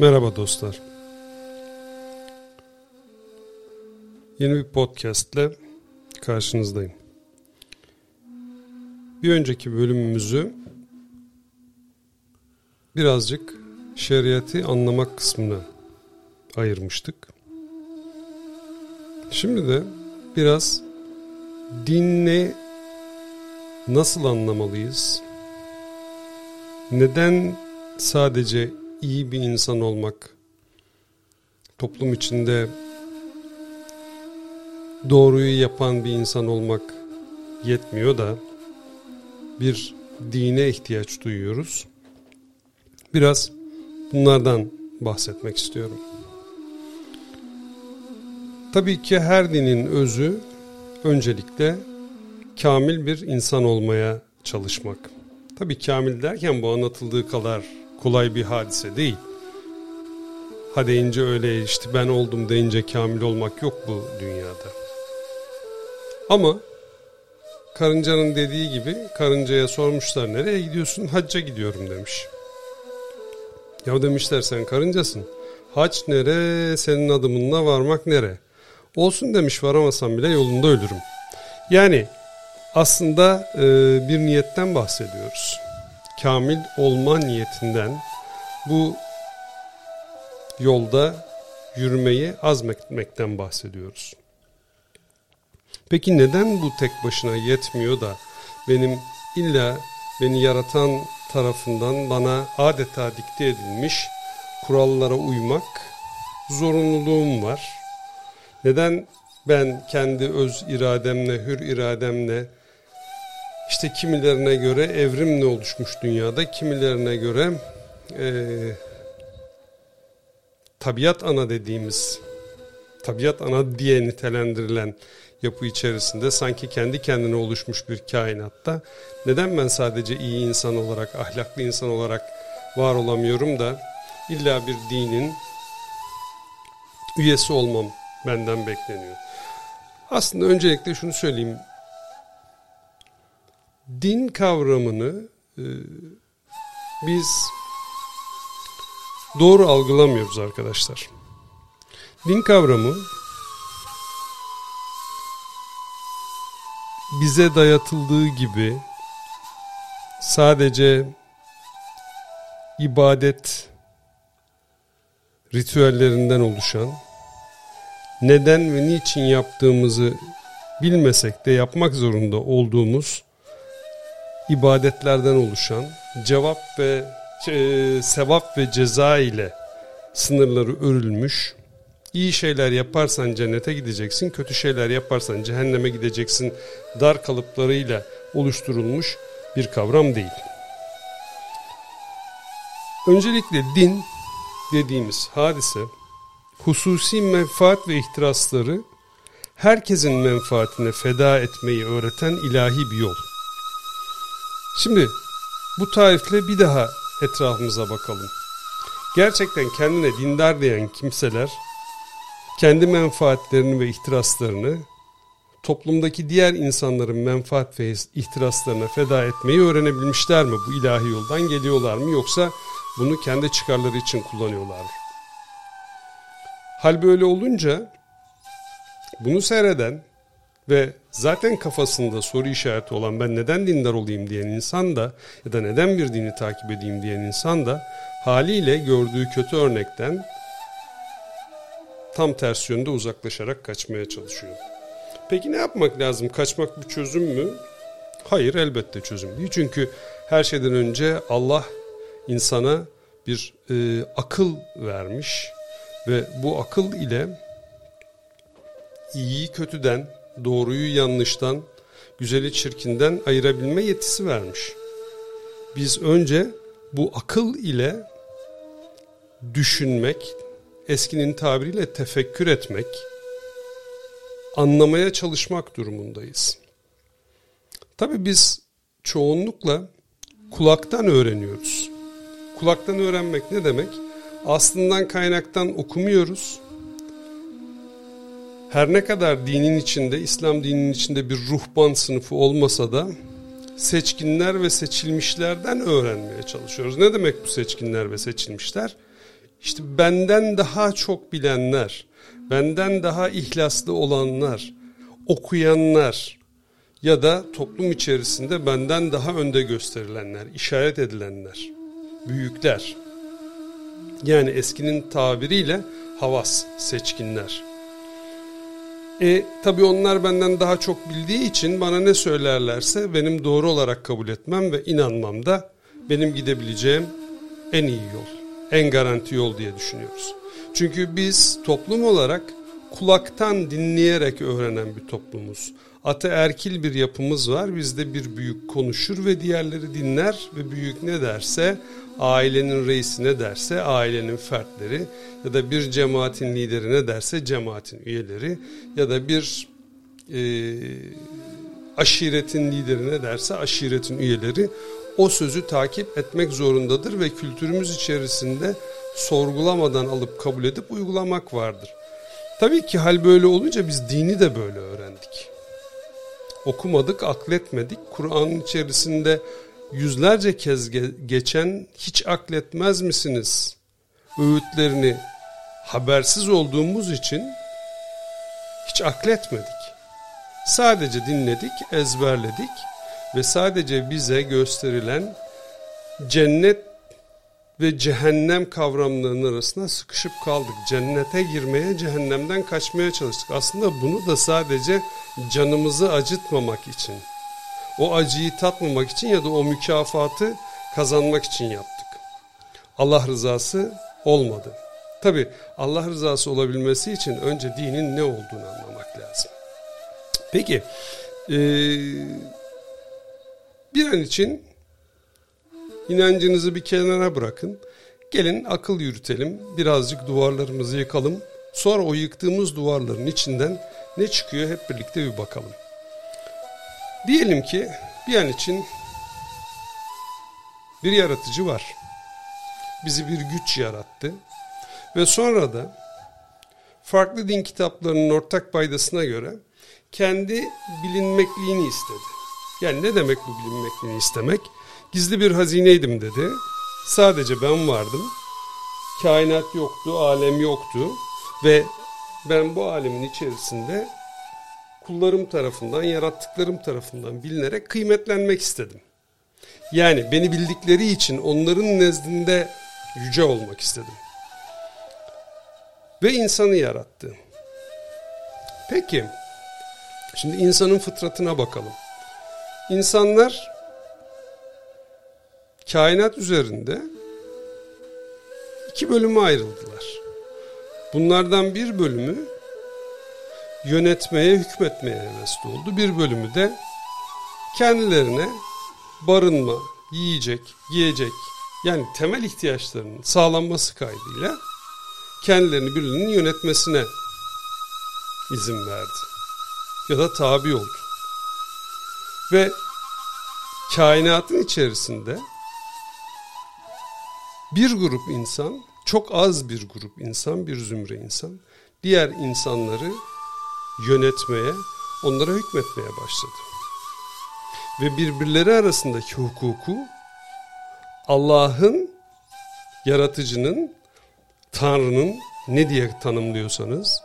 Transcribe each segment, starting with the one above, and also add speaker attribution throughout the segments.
Speaker 1: Merhaba dostlar. Yeni bir podcast ile karşınızdayım. Bir önceki bölümümüzü birazcık şeriatı anlamak kısmına ayırmıştık. Şimdi de biraz dinle nasıl anlamalıyız? Neden sadece iyi bir insan olmak, toplum içinde doğruyu yapan bir insan olmak yetmiyor da bir dine ihtiyaç duyuyoruz. Biraz bunlardan bahsetmek istiyorum. Tabii ki her dinin özü öncelikle kamil bir insan olmaya çalışmak. Tabii kamil derken bu anlatıldığı kadar kolay bir hadise değil. Ha deyince öyle işte ben oldum deyince kamil olmak yok bu dünyada. Ama karıncanın dediği gibi karıncaya sormuşlar nereye gidiyorsun? Hacca gidiyorum demiş. Ya demişler sen karıncasın. Hac nere, senin adımınla varmak nere? Olsun demiş varamasam bile yolunda ölürüm. Yani aslında bir niyetten bahsediyoruz. Kamil olma niyetinden bu yolda yürümeyi azmetmekten bahsediyoruz. Peki neden bu tek başına yetmiyor da benim illa beni yaratan tarafından bana adeta dikte edilmiş kurallara uymak zorunluluğum var? Neden ben kendi öz irademle, hür irademle işte kimilerine göre evrimle oluşmuş dünyada, kimilerine göre e, tabiat ana dediğimiz, tabiat ana diye nitelendirilen yapı içerisinde sanki kendi kendine oluşmuş bir kainatta neden ben sadece iyi insan olarak, ahlaklı insan olarak var olamıyorum da illa bir dinin üyesi olmam benden bekleniyor. Aslında öncelikle şunu söyleyeyim. Din kavramını e, biz doğru algılamıyoruz arkadaşlar. Din kavramı bize dayatıldığı gibi sadece ibadet ritüellerinden oluşan neden ve niçin yaptığımızı bilmesek de yapmak zorunda olduğumuz ibadetlerden oluşan cevap ve e, sevap ve ceza ile sınırları örülmüş. İyi şeyler yaparsan cennete gideceksin, kötü şeyler yaparsan cehenneme gideceksin dar kalıplarıyla oluşturulmuş bir kavram değil. Öncelikle din dediğimiz hadise hususi menfaat ve ihtirasları herkesin menfaatine feda etmeyi öğreten ilahi bir yol. Şimdi bu tarifle bir daha etrafımıza bakalım. Gerçekten kendine dindar diyen kimseler kendi menfaatlerini ve ihtiraslarını toplumdaki diğer insanların menfaat ve ihtiraslarına feda etmeyi öğrenebilmişler mi? Bu ilahi yoldan geliyorlar mı yoksa bunu kendi çıkarları için kullanıyorlar mı? Hal böyle olunca bunu seyreden ve zaten kafasında soru işareti olan ben neden dindar olayım diyen insan da ya da neden bir dini takip edeyim diyen insan da haliyle gördüğü kötü örnekten tam ters yönde uzaklaşarak kaçmaya çalışıyor. Peki ne yapmak lazım? Kaçmak bir çözüm mü? Hayır elbette çözüm değil. Çünkü her şeyden önce Allah insana bir e, akıl vermiş ve bu akıl ile iyiyi kötüden, doğruyu yanlıştan, güzeli çirkinden ayırabilme yetisi vermiş. Biz önce bu akıl ile düşünmek, eskinin tabiriyle tefekkür etmek, anlamaya çalışmak durumundayız. Tabi biz çoğunlukla kulaktan öğreniyoruz. Kulaktan öğrenmek ne demek? Aslından kaynaktan okumuyoruz. Her ne kadar dinin içinde, İslam dininin içinde bir ruhban sınıfı olmasa da seçkinler ve seçilmişlerden öğrenmeye çalışıyoruz. Ne demek bu seçkinler ve seçilmişler? işte benden daha çok bilenler, benden daha ihlaslı olanlar, okuyanlar ya da toplum içerisinde benden daha önde gösterilenler, işaret edilenler, büyükler. Yani eskinin tabiriyle havas, seçkinler. E tabii onlar benden daha çok bildiği için bana ne söylerlerse benim doğru olarak kabul etmem ve inanmam da benim gidebileceğim en iyi yol, en garanti yol diye düşünüyoruz. Çünkü biz toplum olarak kulaktan dinleyerek öğrenen bir toplumuz. Ataerkil bir yapımız var. Bizde bir büyük konuşur ve diğerleri dinler ve büyük ne derse ailenin reisi ne derse ailenin fertleri ya da bir cemaatin lideri ne derse cemaatin üyeleri ya da bir e, aşiretin lideri ne derse aşiretin üyeleri o sözü takip etmek zorundadır ve kültürümüz içerisinde sorgulamadan alıp kabul edip uygulamak vardır. Tabii ki hal böyle olunca biz dini de böyle öğrendik. Okumadık, akletmedik. Kur'an'ın içerisinde yüzlerce kez geçen hiç akletmez misiniz? Öğütlerini habersiz olduğumuz için hiç akletmedik. Sadece dinledik, ezberledik ve sadece bize gösterilen cennet ve cehennem kavramlarının arasında sıkışıp kaldık. Cennete girmeye, cehennemden kaçmaya çalıştık. Aslında bunu da sadece canımızı acıtmamak için, o acıyı tatmamak için ya da o mükafatı kazanmak için yaptık. Allah rızası olmadı. Tabi Allah rızası olabilmesi için önce dinin ne olduğunu anlamak lazım. Peki, ee, bir an için İnancınızı bir kenara bırakın. Gelin akıl yürütelim. Birazcık duvarlarımızı yıkalım. Sonra o yıktığımız duvarların içinden ne çıkıyor hep birlikte bir bakalım. Diyelim ki bir an için bir yaratıcı var. Bizi bir güç yarattı. Ve sonra da farklı din kitaplarının ortak paydasına göre kendi bilinmekliğini istedi. Yani ne demek bu bilinmekliğini istemek? Gizli bir hazineydim dedi. Sadece ben vardım. Kainat yoktu, alem yoktu ve ben bu alemin içerisinde kullarım tarafından, yarattıklarım tarafından bilinerek kıymetlenmek istedim. Yani beni bildikleri için onların nezdinde yüce olmak istedim. Ve insanı yarattı. Peki, şimdi insanın fıtratına bakalım. İnsanlar kainat üzerinde iki bölüme ayrıldılar. Bunlardan bir bölümü yönetmeye, hükmetmeye hevesli oldu. Bir bölümü de kendilerine barınma, yiyecek, giyecek yani temel ihtiyaçlarının sağlanması kaydıyla kendilerini birinin yönetmesine izin verdi. Ya da tabi oldu. Ve kainatın içerisinde bir grup insan, çok az bir grup insan, bir zümre insan, diğer insanları yönetmeye, onlara hükmetmeye başladı. Ve birbirleri arasındaki hukuku Allah'ın, yaratıcının, Tanrı'nın ne diye tanımlıyorsanız,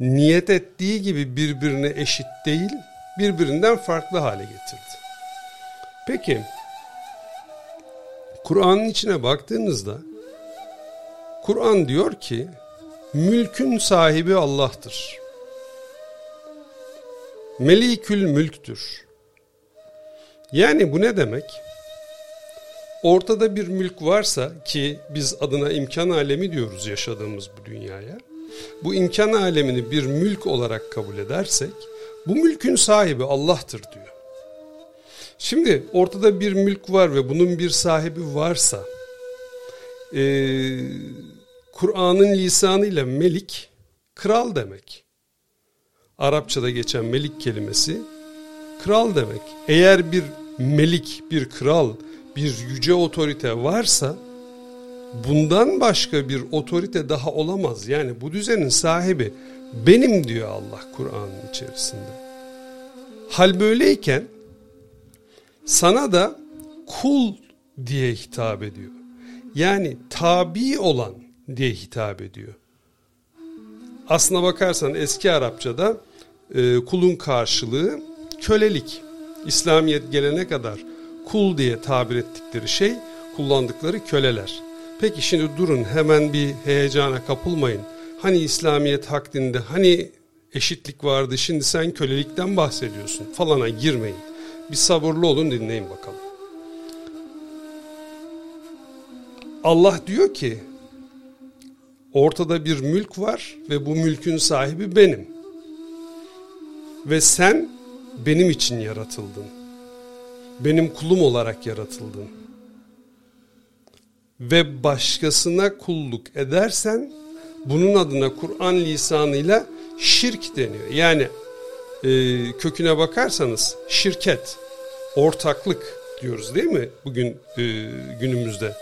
Speaker 1: niyet ettiği gibi birbirine eşit değil, birbirinden farklı hale getirdi. Peki, Kur'an'ın içine baktığınızda Kur'an diyor ki mülkün sahibi Allah'tır. Melikül mülktür. Yani bu ne demek? Ortada bir mülk varsa ki biz adına imkan alemi diyoruz yaşadığımız bu dünyaya. Bu imkan alemini bir mülk olarak kabul edersek bu mülkün sahibi Allah'tır diyor. Şimdi ortada bir mülk var ve bunun bir sahibi varsa e, Kur'an'ın lisanıyla melik kral demek. Arapçada geçen melik kelimesi kral demek. Eğer bir melik, bir kral, bir yüce otorite varsa bundan başka bir otorite daha olamaz. Yani bu düzenin sahibi benim diyor Allah Kur'an'ın içerisinde. Hal böyleyken sana da kul diye hitap ediyor. Yani tabi olan, diye hitap ediyor. Aslına bakarsan eski Arapçada e, kulun karşılığı kölelik. İslamiyet gelene kadar kul diye tabir ettikleri şey kullandıkları köleler. Peki şimdi durun hemen bir heyecana kapılmayın. Hani İslamiyet hak dinde hani eşitlik vardı şimdi sen kölelikten bahsediyorsun falana girmeyin. Bir sabırlı olun dinleyin bakalım. Allah diyor ki ortada bir mülk var ve bu mülkün sahibi benim. Ve sen benim için yaratıldın. Benim kulum olarak yaratıldın. Ve başkasına kulluk edersen bunun adına Kur'an lisanıyla şirk deniyor. Yani e, köküne bakarsanız şirket, ortaklık diyoruz değil mi bugün e, günümüzde?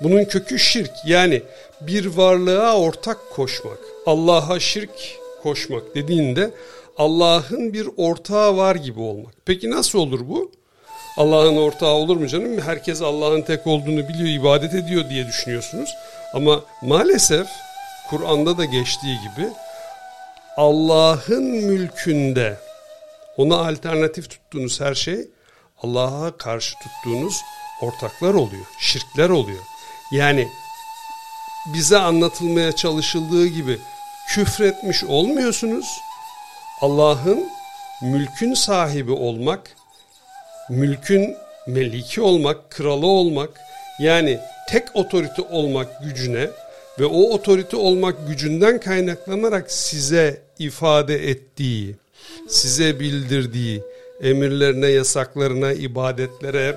Speaker 1: Bunun kökü şirk yani bir varlığa ortak koşmak, Allah'a şirk koşmak dediğinde Allah'ın bir ortağı var gibi olmak. Peki nasıl olur bu? Allah'ın ortağı olur mu canım? Herkes Allah'ın tek olduğunu biliyor, ibadet ediyor diye düşünüyorsunuz. Ama maalesef Kur'an'da da geçtiği gibi Allah'ın mülkünde ona alternatif tuttuğunuz her şey Allah'a karşı tuttuğunuz ortaklar oluyor, şirkler oluyor. Yani bize anlatılmaya çalışıldığı gibi küfretmiş olmuyorsunuz. Allah'ın mülkün sahibi olmak, mülkün meliki olmak, kralı olmak, yani tek otorite olmak gücüne ve o otorite olmak gücünden kaynaklanarak size ifade ettiği, size bildirdiği emirlerine, yasaklarına, ibadetlere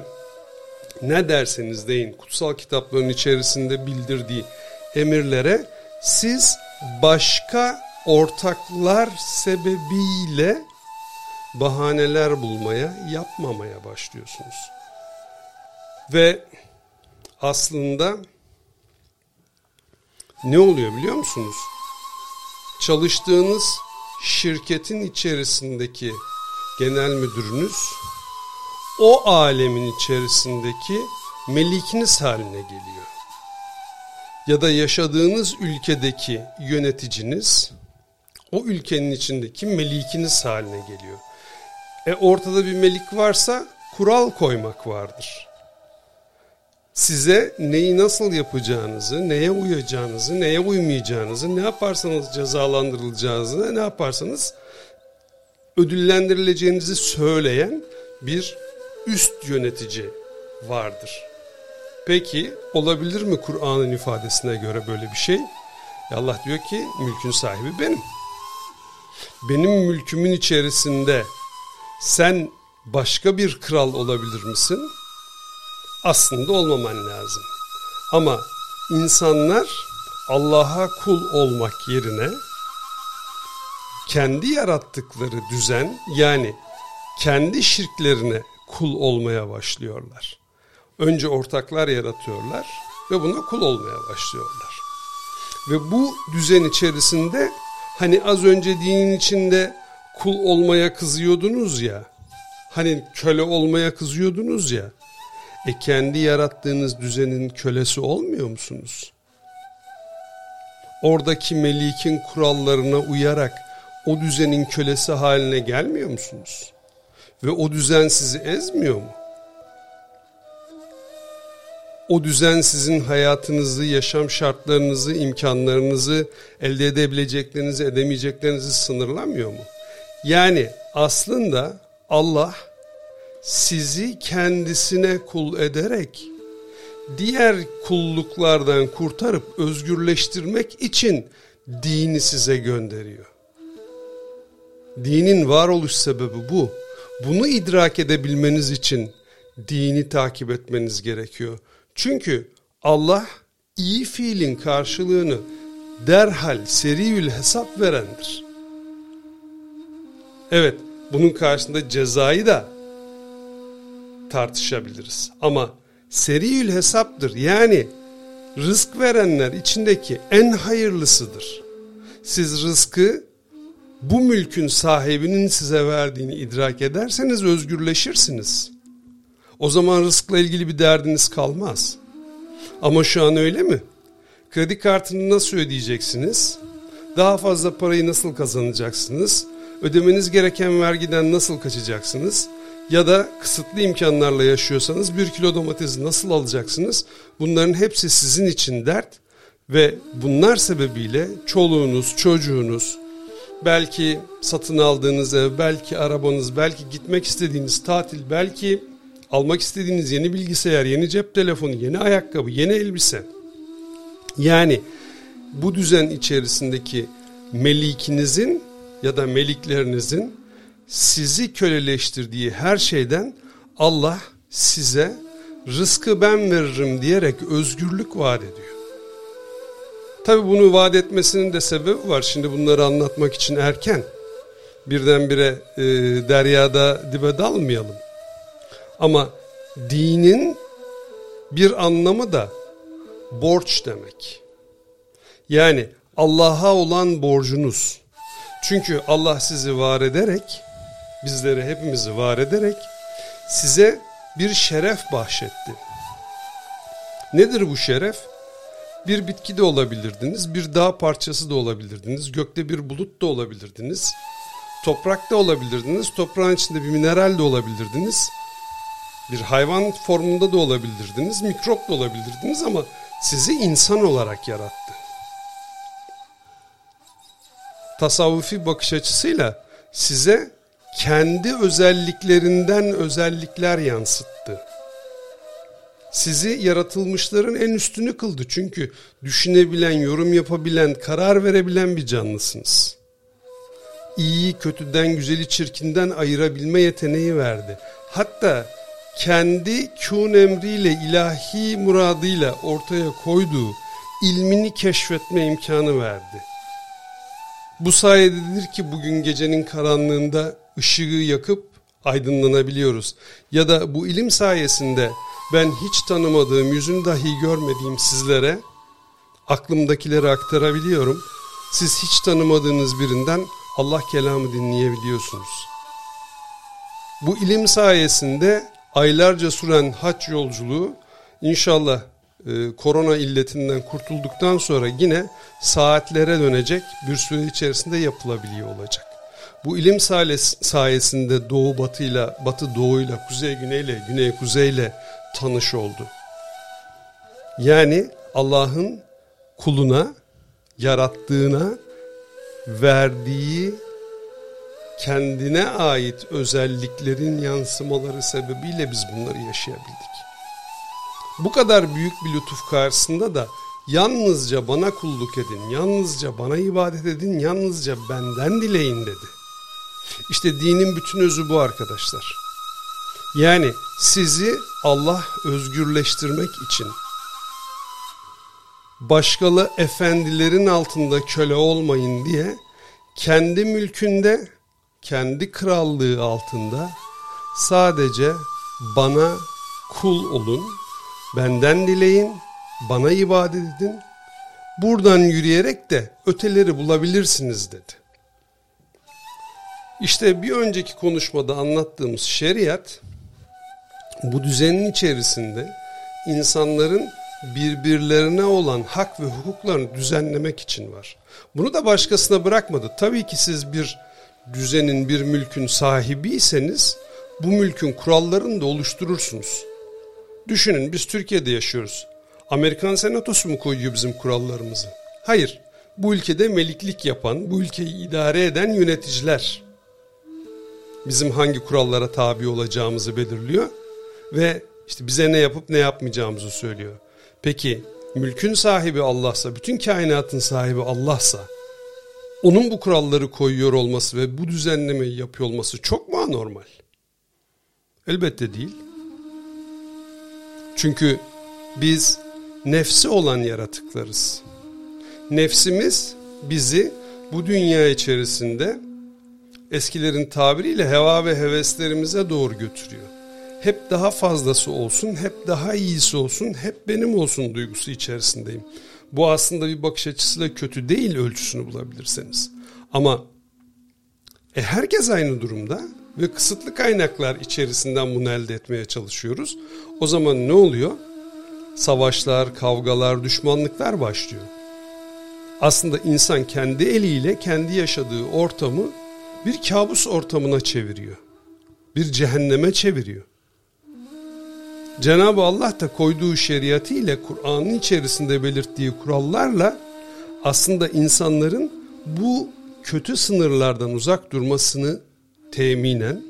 Speaker 1: ne derseniz deyin kutsal kitapların içerisinde bildirdiği emirlere siz başka ortaklar sebebiyle bahaneler bulmaya, yapmamaya başlıyorsunuz. Ve aslında ne oluyor biliyor musunuz? Çalıştığınız şirketin içerisindeki genel müdürünüz o alemin içerisindeki melikiniz haline geliyor. Ya da yaşadığınız ülkedeki yöneticiniz o ülkenin içindeki melikiniz haline geliyor. E ortada bir melik varsa kural koymak vardır size neyi nasıl yapacağınızı, neye uyacağınızı, neye uymayacağınızı, ne yaparsanız cezalandırılacağınızı, ne yaparsanız ödüllendirileceğinizi söyleyen bir üst yönetici vardır. Peki olabilir mi Kur'an'ın ifadesine göre böyle bir şey? Allah diyor ki mülkün sahibi benim. Benim mülkümün içerisinde sen başka bir kral olabilir misin? aslında olmaman lazım. Ama insanlar Allah'a kul olmak yerine kendi yarattıkları düzen yani kendi şirklerine kul olmaya başlıyorlar. Önce ortaklar yaratıyorlar ve buna kul olmaya başlıyorlar. Ve bu düzen içerisinde hani az önce dinin içinde kul olmaya kızıyordunuz ya, hani köle olmaya kızıyordunuz ya, e kendi yarattığınız düzenin kölesi olmuyor musunuz? Oradaki melikin kurallarına uyarak o düzenin kölesi haline gelmiyor musunuz? Ve o düzen sizi ezmiyor mu? O düzen sizin hayatınızı, yaşam şartlarınızı, imkanlarınızı, elde edebileceklerinizi, edemeyeceklerinizi sınırlamıyor mu? Yani aslında Allah sizi kendisine kul ederek diğer kulluklardan kurtarıp özgürleştirmek için dini size gönderiyor. Dinin varoluş sebebi bu. Bunu idrak edebilmeniz için dini takip etmeniz gerekiyor. Çünkü Allah iyi fiilin karşılığını derhal seriül hesap verendir. Evet, bunun karşısında cezayı da tartışabiliriz. Ama seriül hesaptır. Yani rızk verenler içindeki en hayırlısıdır. Siz rızkı bu mülkün sahibinin size verdiğini idrak ederseniz özgürleşirsiniz. O zaman rızkla ilgili bir derdiniz kalmaz. Ama şu an öyle mi? kredi kartını nasıl ödeyeceksiniz? Daha fazla parayı nasıl kazanacaksınız? Ödemeniz gereken vergiden nasıl kaçacaksınız? Ya da kısıtlı imkanlarla yaşıyorsanız bir kilo domatesi nasıl alacaksınız? Bunların hepsi sizin için dert ve bunlar sebebiyle çoluğunuz, çocuğunuz, belki satın aldığınız ev, belki arabanız, belki gitmek istediğiniz tatil, belki almak istediğiniz yeni bilgisayar, yeni cep telefonu, yeni ayakkabı, yeni elbise. Yani bu düzen içerisindeki melikinizin ya da meliklerinizin sizi köleleştirdiği her şeyden Allah size rızkı ben veririm diyerek özgürlük vaat ediyor. Tabi bunu vaat etmesinin de sebebi var. Şimdi bunları anlatmak için erken. Birdenbire e, deryada dibe dalmayalım. Ama dinin bir anlamı da borç demek. Yani Allah'a olan borcunuz. Çünkü Allah sizi var ederek, bizleri hepimizi var ederek size bir şeref bahşetti. Nedir bu şeref? Bir bitki de olabilirdiniz, bir dağ parçası da olabilirdiniz, gökte bir bulut da olabilirdiniz, toprakta olabilirdiniz, toprağın içinde bir mineral de olabilirdiniz, bir hayvan formunda da olabilirdiniz, mikrop da olabilirdiniz ama sizi insan olarak yarattı. Tasavvufi bakış açısıyla size kendi özelliklerinden özellikler yansıttı. Sizi yaratılmışların en üstünü kıldı. Çünkü düşünebilen, yorum yapabilen, karar verebilen bir canlısınız. İyiyi kötüden, güzeli çirkinden ayırabilme yeteneği verdi. Hatta kendi kün emriyle, ilahi muradıyla ortaya koyduğu ilmini keşfetme imkanı verdi. Bu sayededir ki bugün gecenin karanlığında ışığı yakıp aydınlanabiliyoruz. Ya da bu ilim sayesinde ben hiç tanımadığım, yüzünü dahi görmediğim sizlere aklımdakileri aktarabiliyorum. Siz hiç tanımadığınız birinden Allah kelamı dinleyebiliyorsunuz. Bu ilim sayesinde aylarca süren haç yolculuğu inşallah e, korona illetinden kurtulduktan sonra yine saatlere dönecek bir süre içerisinde yapılabiliyor olacak. Bu ilim sayesinde doğu batıyla, batı doğuyla, kuzey güneyle, güney kuzeyle tanış oldu. Yani Allah'ın kuluna, yarattığına verdiği kendine ait özelliklerin yansımaları sebebiyle biz bunları yaşayabildik. Bu kadar büyük bir lütuf karşısında da yalnızca bana kulluk edin, yalnızca bana ibadet edin, yalnızca benden dileyin dedi. İşte dinin bütün özü bu arkadaşlar. Yani sizi Allah özgürleştirmek için başkalı efendilerin altında köle olmayın diye kendi mülkünde, kendi krallığı altında sadece bana kul olun, benden dileyin, bana ibadet edin, buradan yürüyerek de öteleri bulabilirsiniz dedi. İşte bir önceki konuşmada anlattığımız şeriat bu düzenin içerisinde insanların birbirlerine olan hak ve hukuklarını düzenlemek için var. Bunu da başkasına bırakmadı. Tabii ki siz bir düzenin, bir mülkün sahibiyseniz bu mülkün kurallarını da oluşturursunuz. Düşünün biz Türkiye'de yaşıyoruz. Amerikan senatosu mu koyuyor bizim kurallarımızı? Hayır. Bu ülkede meliklik yapan, bu ülkeyi idare eden yöneticiler bizim hangi kurallara tabi olacağımızı belirliyor ve işte bize ne yapıp ne yapmayacağımızı söylüyor. Peki mülkün sahibi Allah'sa, bütün kainatın sahibi Allah'sa onun bu kuralları koyuyor olması ve bu düzenlemeyi yapıyor olması çok mu anormal? Elbette değil. Çünkü biz nefsi olan yaratıklarız. Nefsimiz bizi bu dünya içerisinde eskilerin tabiriyle heva ve heveslerimize doğru götürüyor. Hep daha fazlası olsun, hep daha iyisi olsun, hep benim olsun duygusu içerisindeyim. Bu aslında bir bakış açısıyla kötü değil ölçüsünü bulabilirseniz. Ama e, herkes aynı durumda ve kısıtlı kaynaklar içerisinden bunu elde etmeye çalışıyoruz. O zaman ne oluyor? savaşlar, kavgalar, düşmanlıklar başlıyor. Aslında insan kendi eliyle kendi yaşadığı ortamı bir kabus ortamına çeviriyor. Bir cehenneme çeviriyor. Cenab-ı Allah da koyduğu şeriatı ile Kur'an'ın içerisinde belirttiği kurallarla aslında insanların bu kötü sınırlardan uzak durmasını teminen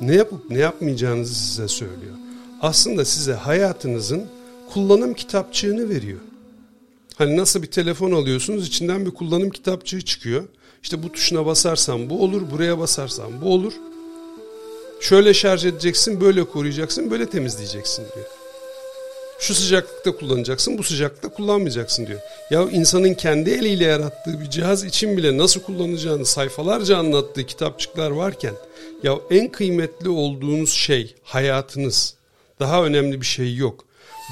Speaker 1: ne yapıp ne yapmayacağınızı size söylüyor. Aslında size hayatınızın kullanım kitapçığını veriyor. Hani nasıl bir telefon alıyorsunuz içinden bir kullanım kitapçığı çıkıyor. İşte bu tuşuna basarsan bu olur, buraya basarsan bu olur. Şöyle şarj edeceksin, böyle koruyacaksın, böyle temizleyeceksin diyor. Şu sıcaklıkta kullanacaksın, bu sıcaklıkta kullanmayacaksın diyor. Ya insanın kendi eliyle yarattığı bir cihaz için bile nasıl kullanacağını sayfalarca anlattığı kitapçıklar varken ya en kıymetli olduğunuz şey hayatınız. Daha önemli bir şey yok.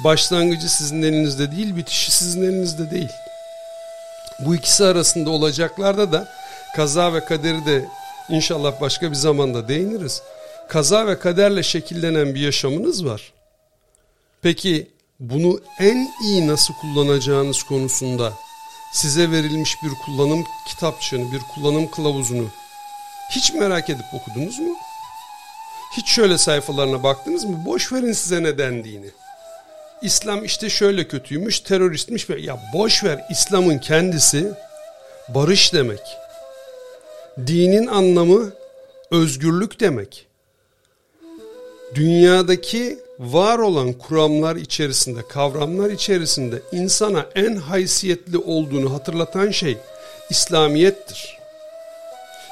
Speaker 1: Başlangıcı sizin elinizde değil, bitişi sizin elinizde değil. Bu ikisi arasında olacaklarda da kaza ve kaderi de inşallah başka bir zamanda değiniriz. Kaza ve kaderle şekillenen bir yaşamınız var. Peki bunu en iyi nasıl kullanacağınız konusunda size verilmiş bir kullanım kitapçığını, bir kullanım kılavuzunu hiç merak edip okudunuz mu? Hiç şöyle sayfalarına baktınız mı? Boş verin size ne dendiğini. İslam işte şöyle kötüymüş, teröristmiş. Ya boş ver İslam'ın kendisi barış demek. Dinin anlamı özgürlük demek. Dünyadaki var olan kuramlar içerisinde, kavramlar içerisinde insana en haysiyetli olduğunu hatırlatan şey İslamiyettir.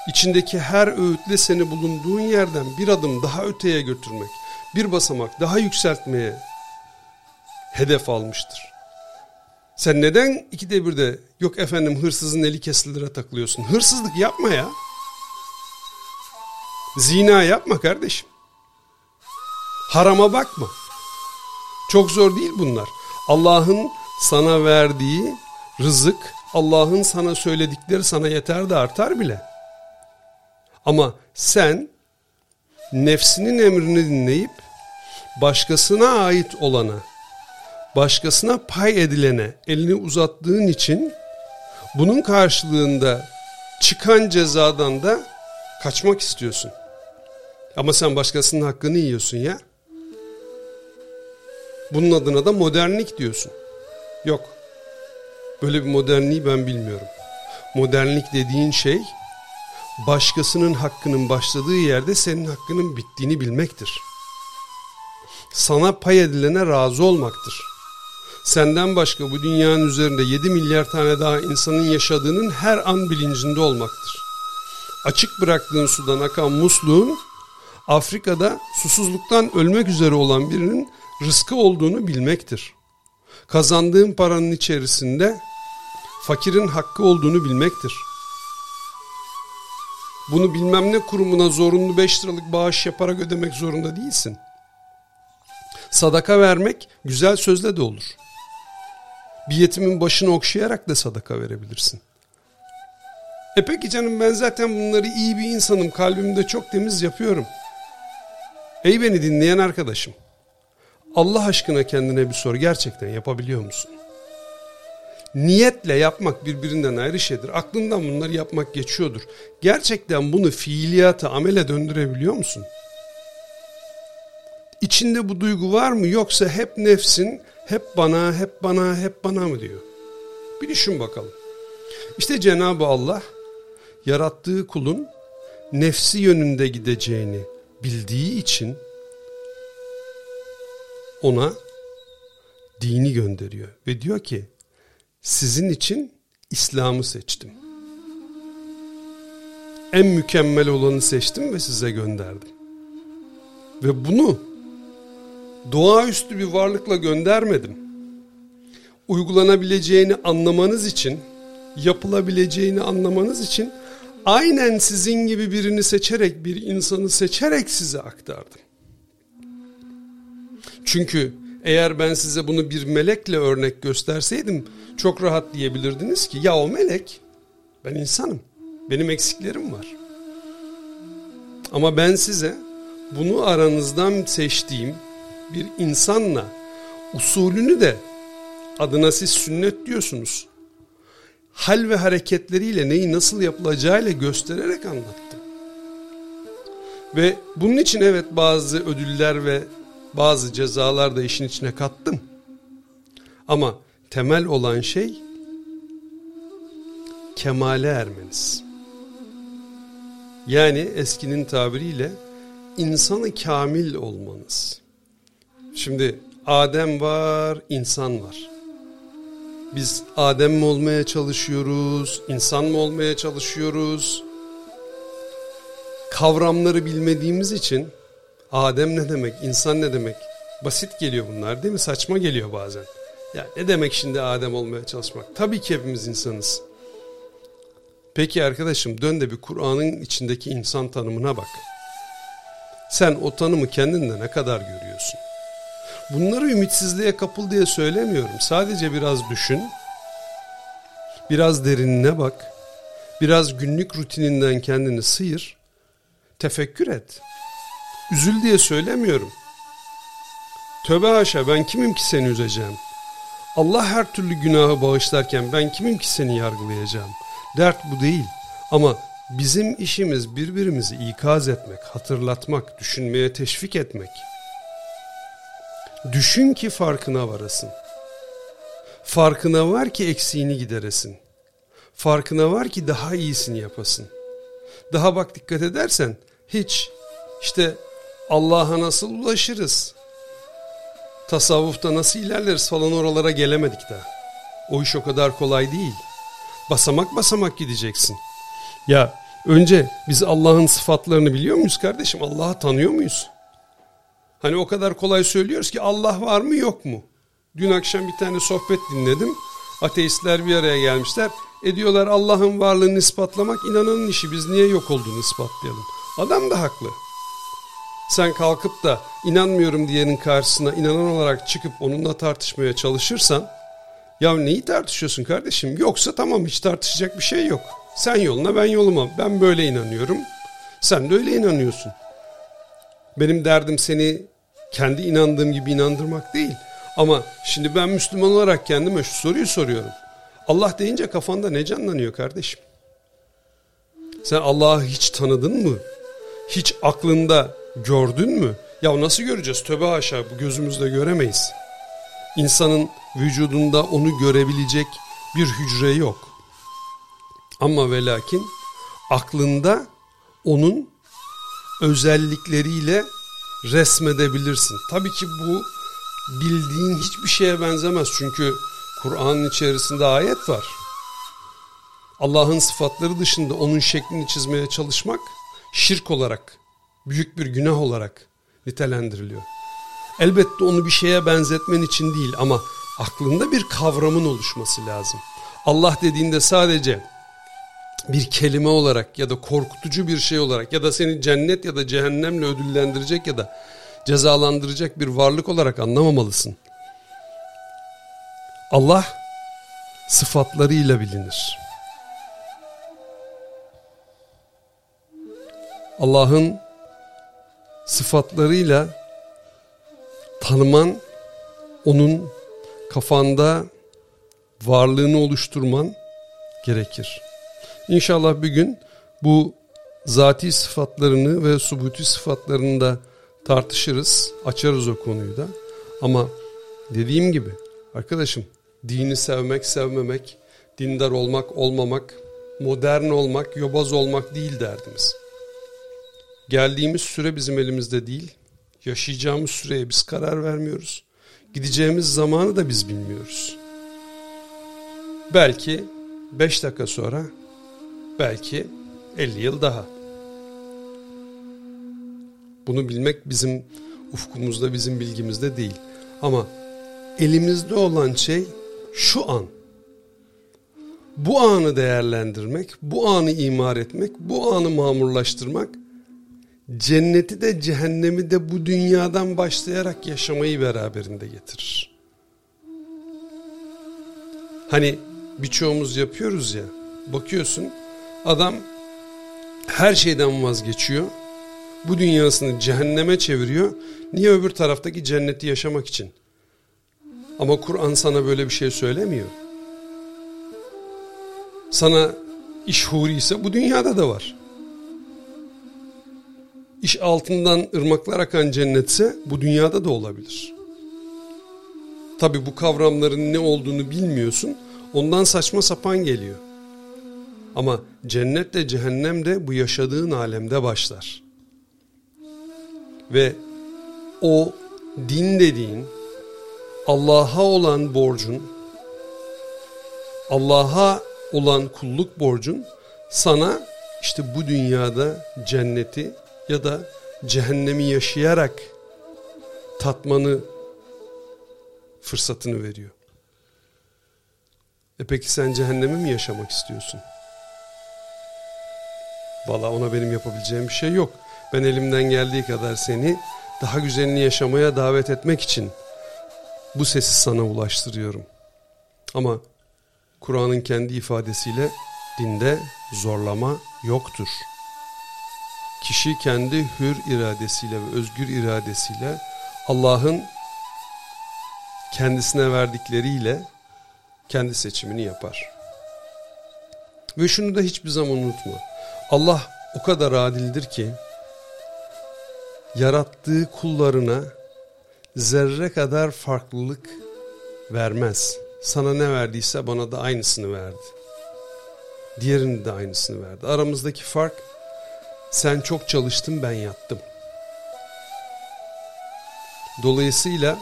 Speaker 1: İçindeki her öğütle seni bulunduğun yerden bir adım daha öteye götürmek, bir basamak daha yükseltmeye hedef almıştır. Sen neden ikide bir de yok efendim hırsızın eli kesilire takılıyorsun? Hırsızlık yapma ya. Zina yapma kardeşim. Harama bakma. Çok zor değil bunlar. Allah'ın sana verdiği rızık, Allah'ın sana söyledikleri sana yeter de artar bile. Ama sen nefsinin emrini dinleyip başkasına ait olana, başkasına pay edilene elini uzattığın için bunun karşılığında çıkan cezadan da kaçmak istiyorsun. Ama sen başkasının hakkını yiyorsun ya. Bunun adına da modernlik diyorsun. Yok. Böyle bir modernliği ben bilmiyorum. Modernlik dediğin şey başkasının hakkının başladığı yerde senin hakkının bittiğini bilmektir. Sana pay edilene razı olmaktır. Senden başka bu dünyanın üzerinde 7 milyar tane daha insanın yaşadığının her an bilincinde olmaktır. Açık bıraktığın sudan akan musluğun Afrika'da susuzluktan ölmek üzere olan birinin rızkı olduğunu bilmektir. Kazandığın paranın içerisinde fakirin hakkı olduğunu bilmektir. Bunu bilmem ne kurumuna zorunlu 5 liralık bağış yaparak ödemek zorunda değilsin. Sadaka vermek güzel sözle de olur. Bir yetimin başını okşayarak da sadaka verebilirsin. E peki canım ben zaten bunları iyi bir insanım. Kalbimde çok temiz yapıyorum. Ey beni dinleyen arkadaşım. Allah aşkına kendine bir sor. Gerçekten yapabiliyor musun? Niyetle yapmak birbirinden ayrı şeydir. Aklından bunları yapmak geçiyordur. Gerçekten bunu fiiliyata, amele döndürebiliyor musun? İçinde bu duygu var mı yoksa hep nefsin hep bana, hep bana, hep bana mı diyor? Bir düşün bakalım. İşte Cenab-ı Allah yarattığı kulun nefsi yönünde gideceğini bildiği için ona dini gönderiyor ve diyor ki sizin için İslam'ı seçtim. En mükemmel olanı seçtim ve size gönderdim. Ve bunu doğaüstü bir varlıkla göndermedim. Uygulanabileceğini anlamanız için, yapılabileceğini anlamanız için aynen sizin gibi birini seçerek, bir insanı seçerek size aktardım. Çünkü eğer ben size bunu bir melekle örnek gösterseydim çok rahat diyebilirdiniz ki ya o melek ben insanım. Benim eksiklerim var. Ama ben size bunu aranızdan seçtiğim bir insanla usulünü de adına siz sünnet diyorsunuz. Hal ve hareketleriyle neyi nasıl yapılacağıyla göstererek anlattı. Ve bunun için evet bazı ödüller ve bazı cezalar da işin içine kattım. Ama temel olan şey kemale ermeniz. Yani eskinin tabiriyle insanı kamil olmanız. Şimdi Adem var, insan var. Biz Adem mi olmaya çalışıyoruz, insan mı olmaya çalışıyoruz? Kavramları bilmediğimiz için Adem ne demek, insan ne demek? Basit geliyor bunlar değil mi? Saçma geliyor bazen. Ya ne demek şimdi Adem olmaya çalışmak? Tabii ki hepimiz insanız. Peki arkadaşım dön de bir Kur'an'ın içindeki insan tanımına bak. Sen o tanımı kendinde ne kadar görüyorsun? Bunları ümitsizliğe kapıl diye söylemiyorum. Sadece biraz düşün. Biraz derinine bak. Biraz günlük rutininden kendini sıyır. Tefekkür et. Üzül diye söylemiyorum. Tövbe haşa ben kimim ki seni üzeceğim? Allah her türlü günahı bağışlarken ben kimim ki seni yargılayacağım? Dert bu değil. Ama bizim işimiz birbirimizi ikaz etmek, hatırlatmak, düşünmeye teşvik etmek. Düşün ki farkına varasın. Farkına var ki eksiğini gideresin. Farkına var ki daha iyisini yapasın. Daha bak dikkat edersen hiç işte Allah'a nasıl ulaşırız? Tasavvufta nasıl ilerleriz falan oralara gelemedik daha. O iş o kadar kolay değil. Basamak basamak gideceksin. Ya önce biz Allah'ın sıfatlarını biliyor muyuz kardeşim? Allah'ı tanıyor muyuz? Hani o kadar kolay söylüyoruz ki Allah var mı yok mu? Dün akşam bir tane sohbet dinledim. Ateistler bir araya gelmişler. Ediyorlar Allah'ın varlığını ispatlamak inananın işi. Biz niye yok olduğunu ispatlayalım. Adam da haklı. Sen kalkıp da inanmıyorum diyenin karşısına inanan olarak çıkıp onunla tartışmaya çalışırsan ya neyi tartışıyorsun kardeşim? Yoksa tamam hiç tartışacak bir şey yok. Sen yoluna ben yoluma. Ben böyle inanıyorum. Sen de öyle inanıyorsun. Benim derdim seni kendi inandığım gibi inandırmak değil. Ama şimdi ben Müslüman olarak kendime şu soruyu soruyorum. Allah deyince kafanda ne canlanıyor kardeşim? Sen Allah'ı hiç tanıdın mı? Hiç aklında gördün mü? Ya nasıl göreceğiz? Töbe haşa bu gözümüzle göremeyiz. İnsanın vücudunda onu görebilecek bir hücre yok. Ama ve lakin aklında onun özellikleriyle resmedebilirsin. Tabii ki bu bildiğin hiçbir şeye benzemez. Çünkü Kur'an'ın içerisinde ayet var. Allah'ın sıfatları dışında onun şeklini çizmeye çalışmak şirk olarak, büyük bir günah olarak nitelendiriliyor. Elbette onu bir şeye benzetmen için değil ama aklında bir kavramın oluşması lazım. Allah dediğinde sadece bir kelime olarak ya da korkutucu bir şey olarak ya da seni cennet ya da cehennemle ödüllendirecek ya da cezalandıracak bir varlık olarak anlamamalısın. Allah sıfatlarıyla bilinir. Allah'ın sıfatlarıyla tanıman, onun kafanda varlığını oluşturman gerekir. İnşallah bir gün bu zati sıfatlarını ve subuti sıfatlarını da tartışırız, açarız o konuyu da. Ama dediğim gibi arkadaşım dini sevmek, sevmemek, dindar olmak, olmamak, modern olmak, yobaz olmak değil derdimiz. Geldiğimiz süre bizim elimizde değil. Yaşayacağımız süreye biz karar vermiyoruz. Gideceğimiz zamanı da biz bilmiyoruz. Belki 5 dakika sonra Belki 50 yıl daha. Bunu bilmek bizim ufkumuzda, bizim bilgimizde değil. Ama elimizde olan şey şu an. Bu anı değerlendirmek, bu anı imar etmek, bu anı mamurlaştırmak, cenneti de cehennemi de bu dünyadan başlayarak yaşamayı beraberinde getirir. Hani birçoğumuz yapıyoruz ya, bakıyorsun Adam her şeyden vazgeçiyor. Bu dünyasını cehenneme çeviriyor. Niye öbür taraftaki cenneti yaşamak için? Ama Kur'an sana böyle bir şey söylemiyor. Sana iş huri ise bu dünyada da var. İş altından ırmaklar akan cennetse bu dünyada da olabilir. Tabi bu kavramların ne olduğunu bilmiyorsun. Ondan saçma sapan geliyor. Ama cennetle cehennem de bu yaşadığın alemde başlar. Ve o din dediğin Allah'a olan borcun Allah'a olan kulluk borcun sana işte bu dünyada cenneti ya da cehennemi yaşayarak tatmanı fırsatını veriyor. E peki sen cehennemi mi yaşamak istiyorsun? Valla ona benim yapabileceğim bir şey yok. Ben elimden geldiği kadar seni daha güzelini yaşamaya davet etmek için bu sesi sana ulaştırıyorum. Ama Kur'an'ın kendi ifadesiyle dinde zorlama yoktur. Kişi kendi hür iradesiyle ve özgür iradesiyle Allah'ın kendisine verdikleriyle kendi seçimini yapar. Ve şunu da hiçbir zaman unutma. Allah o kadar adildir ki yarattığı kullarına zerre kadar farklılık vermez. Sana ne verdiyse bana da aynısını verdi. Diğerinin de aynısını verdi. Aramızdaki fark sen çok çalıştın ben yattım. Dolayısıyla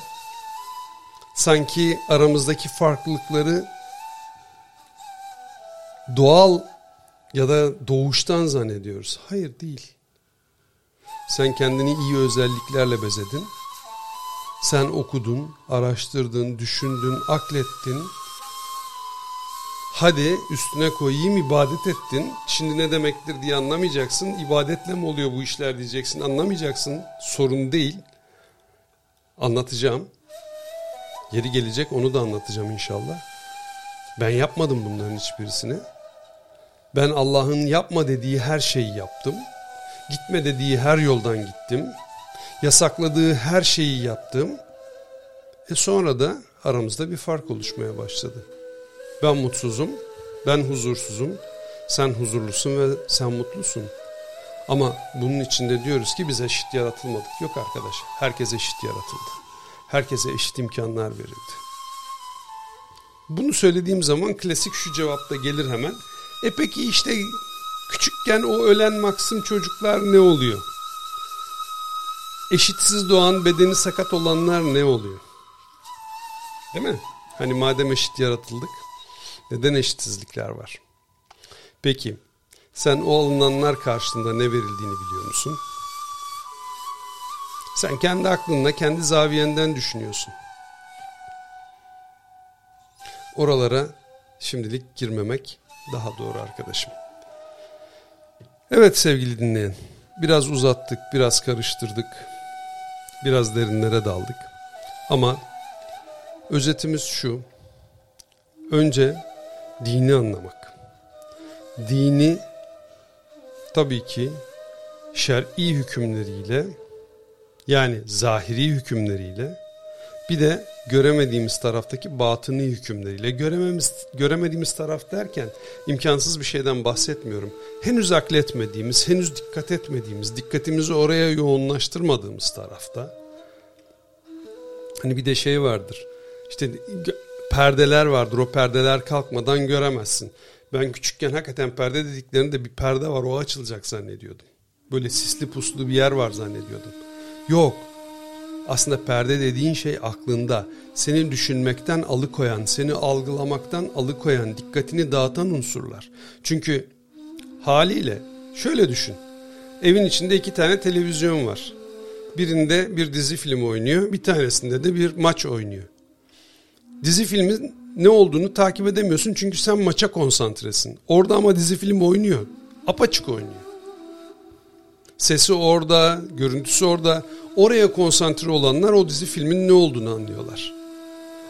Speaker 1: sanki aramızdaki farklılıkları doğal ya da doğuştan zannediyoruz. Hayır değil. Sen kendini iyi özelliklerle bezedin. Sen okudun, araştırdın, düşündün, aklettin. Hadi üstüne koyayım ibadet ettin. Şimdi ne demektir diye anlamayacaksın. İbadetle mi oluyor bu işler diyeceksin. Anlamayacaksın. Sorun değil. Anlatacağım. Yeri gelecek onu da anlatacağım inşallah. Ben yapmadım bunların hiçbirisini. Ben Allah'ın yapma dediği her şeyi yaptım. Gitme dediği her yoldan gittim. Yasakladığı her şeyi yaptım. E sonra da aramızda bir fark oluşmaya başladı. Ben mutsuzum, ben huzursuzum, sen huzurlusun ve sen mutlusun. Ama bunun içinde diyoruz ki biz eşit yaratılmadık. Yok arkadaş, herkes eşit yaratıldı. Herkese eşit imkanlar verildi. Bunu söylediğim zaman klasik şu cevapta gelir hemen. E peki işte küçükken o ölen maksım çocuklar ne oluyor? Eşitsiz doğan bedeni sakat olanlar ne oluyor? Değil mi? Hani madem eşit yaratıldık neden eşitsizlikler var? Peki sen o alınanlar karşısında ne verildiğini biliyor musun? Sen kendi aklınla, kendi zaviyenden düşünüyorsun. Oralara şimdilik girmemek daha doğru arkadaşım. Evet sevgili dinleyen, biraz uzattık, biraz karıştırdık, biraz derinlere daldık. Ama özetimiz şu, önce dini anlamak. Dini tabii ki şer'i hükümleriyle yani zahiri hükümleriyle bir de göremediğimiz taraftaki batını hükümleriyle görememiz, göremediğimiz taraf derken imkansız bir şeyden bahsetmiyorum. Henüz akletmediğimiz, henüz dikkat etmediğimiz, dikkatimizi oraya yoğunlaştırmadığımız tarafta. Hani bir de şey vardır. İşte perdeler vardır. O perdeler kalkmadan göremezsin. Ben küçükken hakikaten perde dediklerinde bir perde var o açılacak zannediyordum. Böyle sisli puslu bir yer var zannediyordum. Yok aslında perde dediğin şey aklında. Seni düşünmekten alıkoyan, seni algılamaktan alıkoyan, dikkatini dağıtan unsurlar. Çünkü haliyle şöyle düşün. Evin içinde iki tane televizyon var. Birinde bir dizi film oynuyor, bir tanesinde de bir maç oynuyor. Dizi filmin ne olduğunu takip edemiyorsun çünkü sen maça konsantresin. Orada ama dizi film oynuyor. Apaçık oynuyor. Sesi orada, görüntüsü orada. Oraya konsantre olanlar o dizi filmin ne olduğunu anlıyorlar.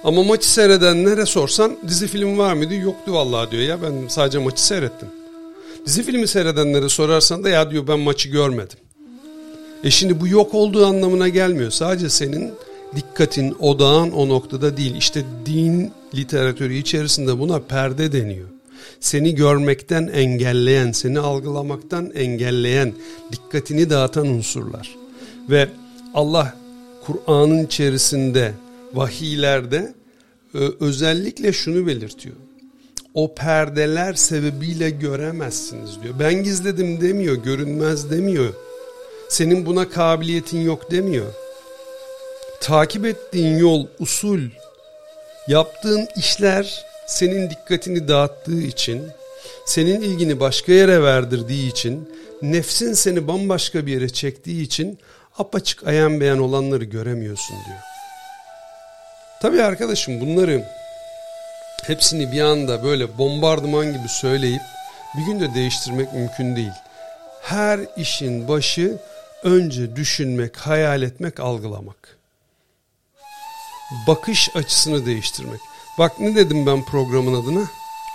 Speaker 1: Ama maçı seyredenlere sorsan dizi film var mıydı? Yoktu vallahi diyor ya ben sadece maçı seyrettim. Dizi filmi seyredenlere sorarsan da ya diyor ben maçı görmedim. E şimdi bu yok olduğu anlamına gelmiyor. Sadece senin dikkatin, odağın o noktada değil. İşte din literatürü içerisinde buna perde deniyor. Seni görmekten engelleyen, seni algılamaktan engelleyen, dikkatini dağıtan unsurlar. Ve Allah Kur'an'ın içerisinde, vahiylerde e, özellikle şunu belirtiyor. O perdeler sebebiyle göremezsiniz diyor. Ben gizledim demiyor, görünmez demiyor. Senin buna kabiliyetin yok demiyor. Takip ettiğin yol, usul, yaptığın işler senin dikkatini dağıttığı için, senin ilgini başka yere verdirdiği için, nefsin seni bambaşka bir yere çektiği için apaçık ayan beyan olanları göremiyorsun diyor. Tabii arkadaşım bunları hepsini bir anda böyle bombardıman gibi söyleyip bir günde değiştirmek mümkün değil. Her işin başı önce düşünmek, hayal etmek, algılamak. Bakış açısını değiştirmek. Bak ne dedim ben programın adına?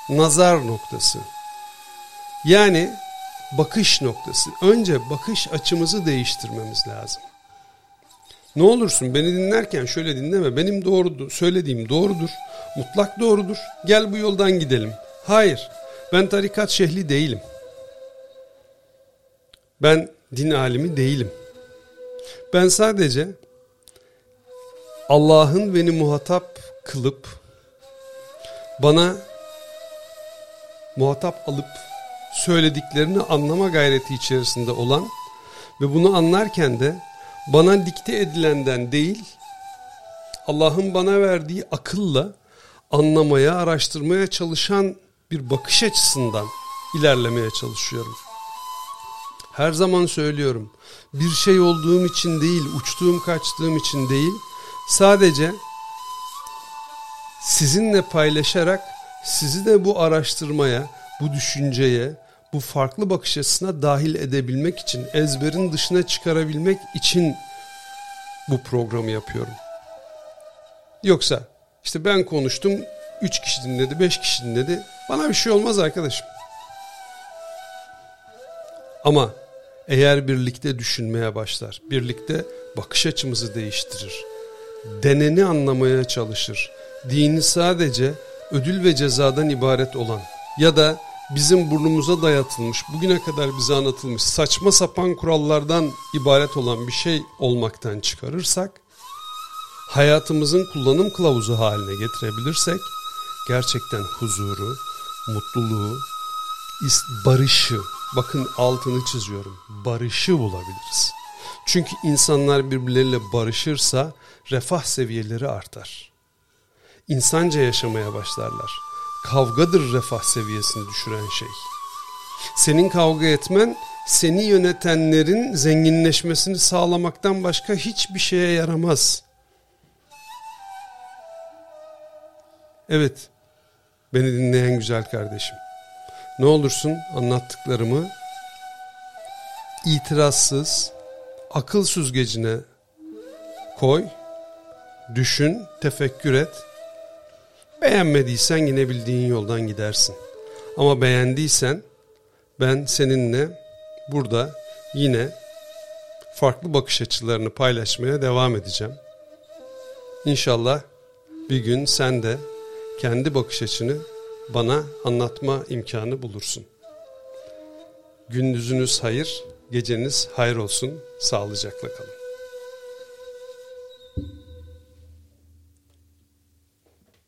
Speaker 1: Nazar noktası. Yani bakış noktası. Önce bakış açımızı değiştirmemiz lazım. Ne olursun beni dinlerken şöyle dinleme. Benim doğrudur, söylediğim doğrudur. Mutlak doğrudur. Gel bu yoldan gidelim. Hayır. Ben tarikat şehli değilim. Ben din alimi değilim. Ben sadece Allah'ın beni muhatap kılıp bana muhatap alıp söylediklerini anlama gayreti içerisinde olan ve bunu anlarken de bana dikte edilenden değil Allah'ın bana verdiği akılla anlamaya, araştırmaya çalışan bir bakış açısından ilerlemeye çalışıyorum. Her zaman söylüyorum. Bir şey olduğum için değil, uçtuğum kaçtığım için değil, sadece sizinle paylaşarak sizi de bu araştırmaya, bu düşünceye, bu farklı bakış açısına dahil edebilmek için, ezberin dışına çıkarabilmek için bu programı yapıyorum. Yoksa işte ben konuştum, 3 kişi dinledi, 5 kişi dinledi. Bana bir şey olmaz arkadaşım. Ama eğer birlikte düşünmeye başlar, birlikte bakış açımızı değiştirir, deneni anlamaya çalışır, dini sadece ödül ve cezadan ibaret olan ya da bizim burnumuza dayatılmış, bugüne kadar bize anlatılmış saçma sapan kurallardan ibaret olan bir şey olmaktan çıkarırsak, hayatımızın kullanım kılavuzu haline getirebilirsek, gerçekten huzuru, mutluluğu, barışı, bakın altını çiziyorum, barışı bulabiliriz. Çünkü insanlar birbirleriyle barışırsa refah seviyeleri artar. İnsanca yaşamaya başlarlar. Kavgadır refah seviyesini düşüren şey. Senin kavga etmen seni yönetenlerin zenginleşmesini sağlamaktan başka hiçbir şeye yaramaz. Evet, beni dinleyen güzel kardeşim. Ne olursun anlattıklarımı itirazsız, akıl süzgecine koy, düşün, tefekkür et. Beğenmediysen yine bildiğin yoldan gidersin. Ama beğendiysen ben seninle burada yine farklı bakış açılarını paylaşmaya devam edeceğim. İnşallah bir gün sen de kendi bakış açını bana anlatma imkanı bulursun. Gündüzünüz hayır, geceniz hayır olsun. Sağlıcakla kalın.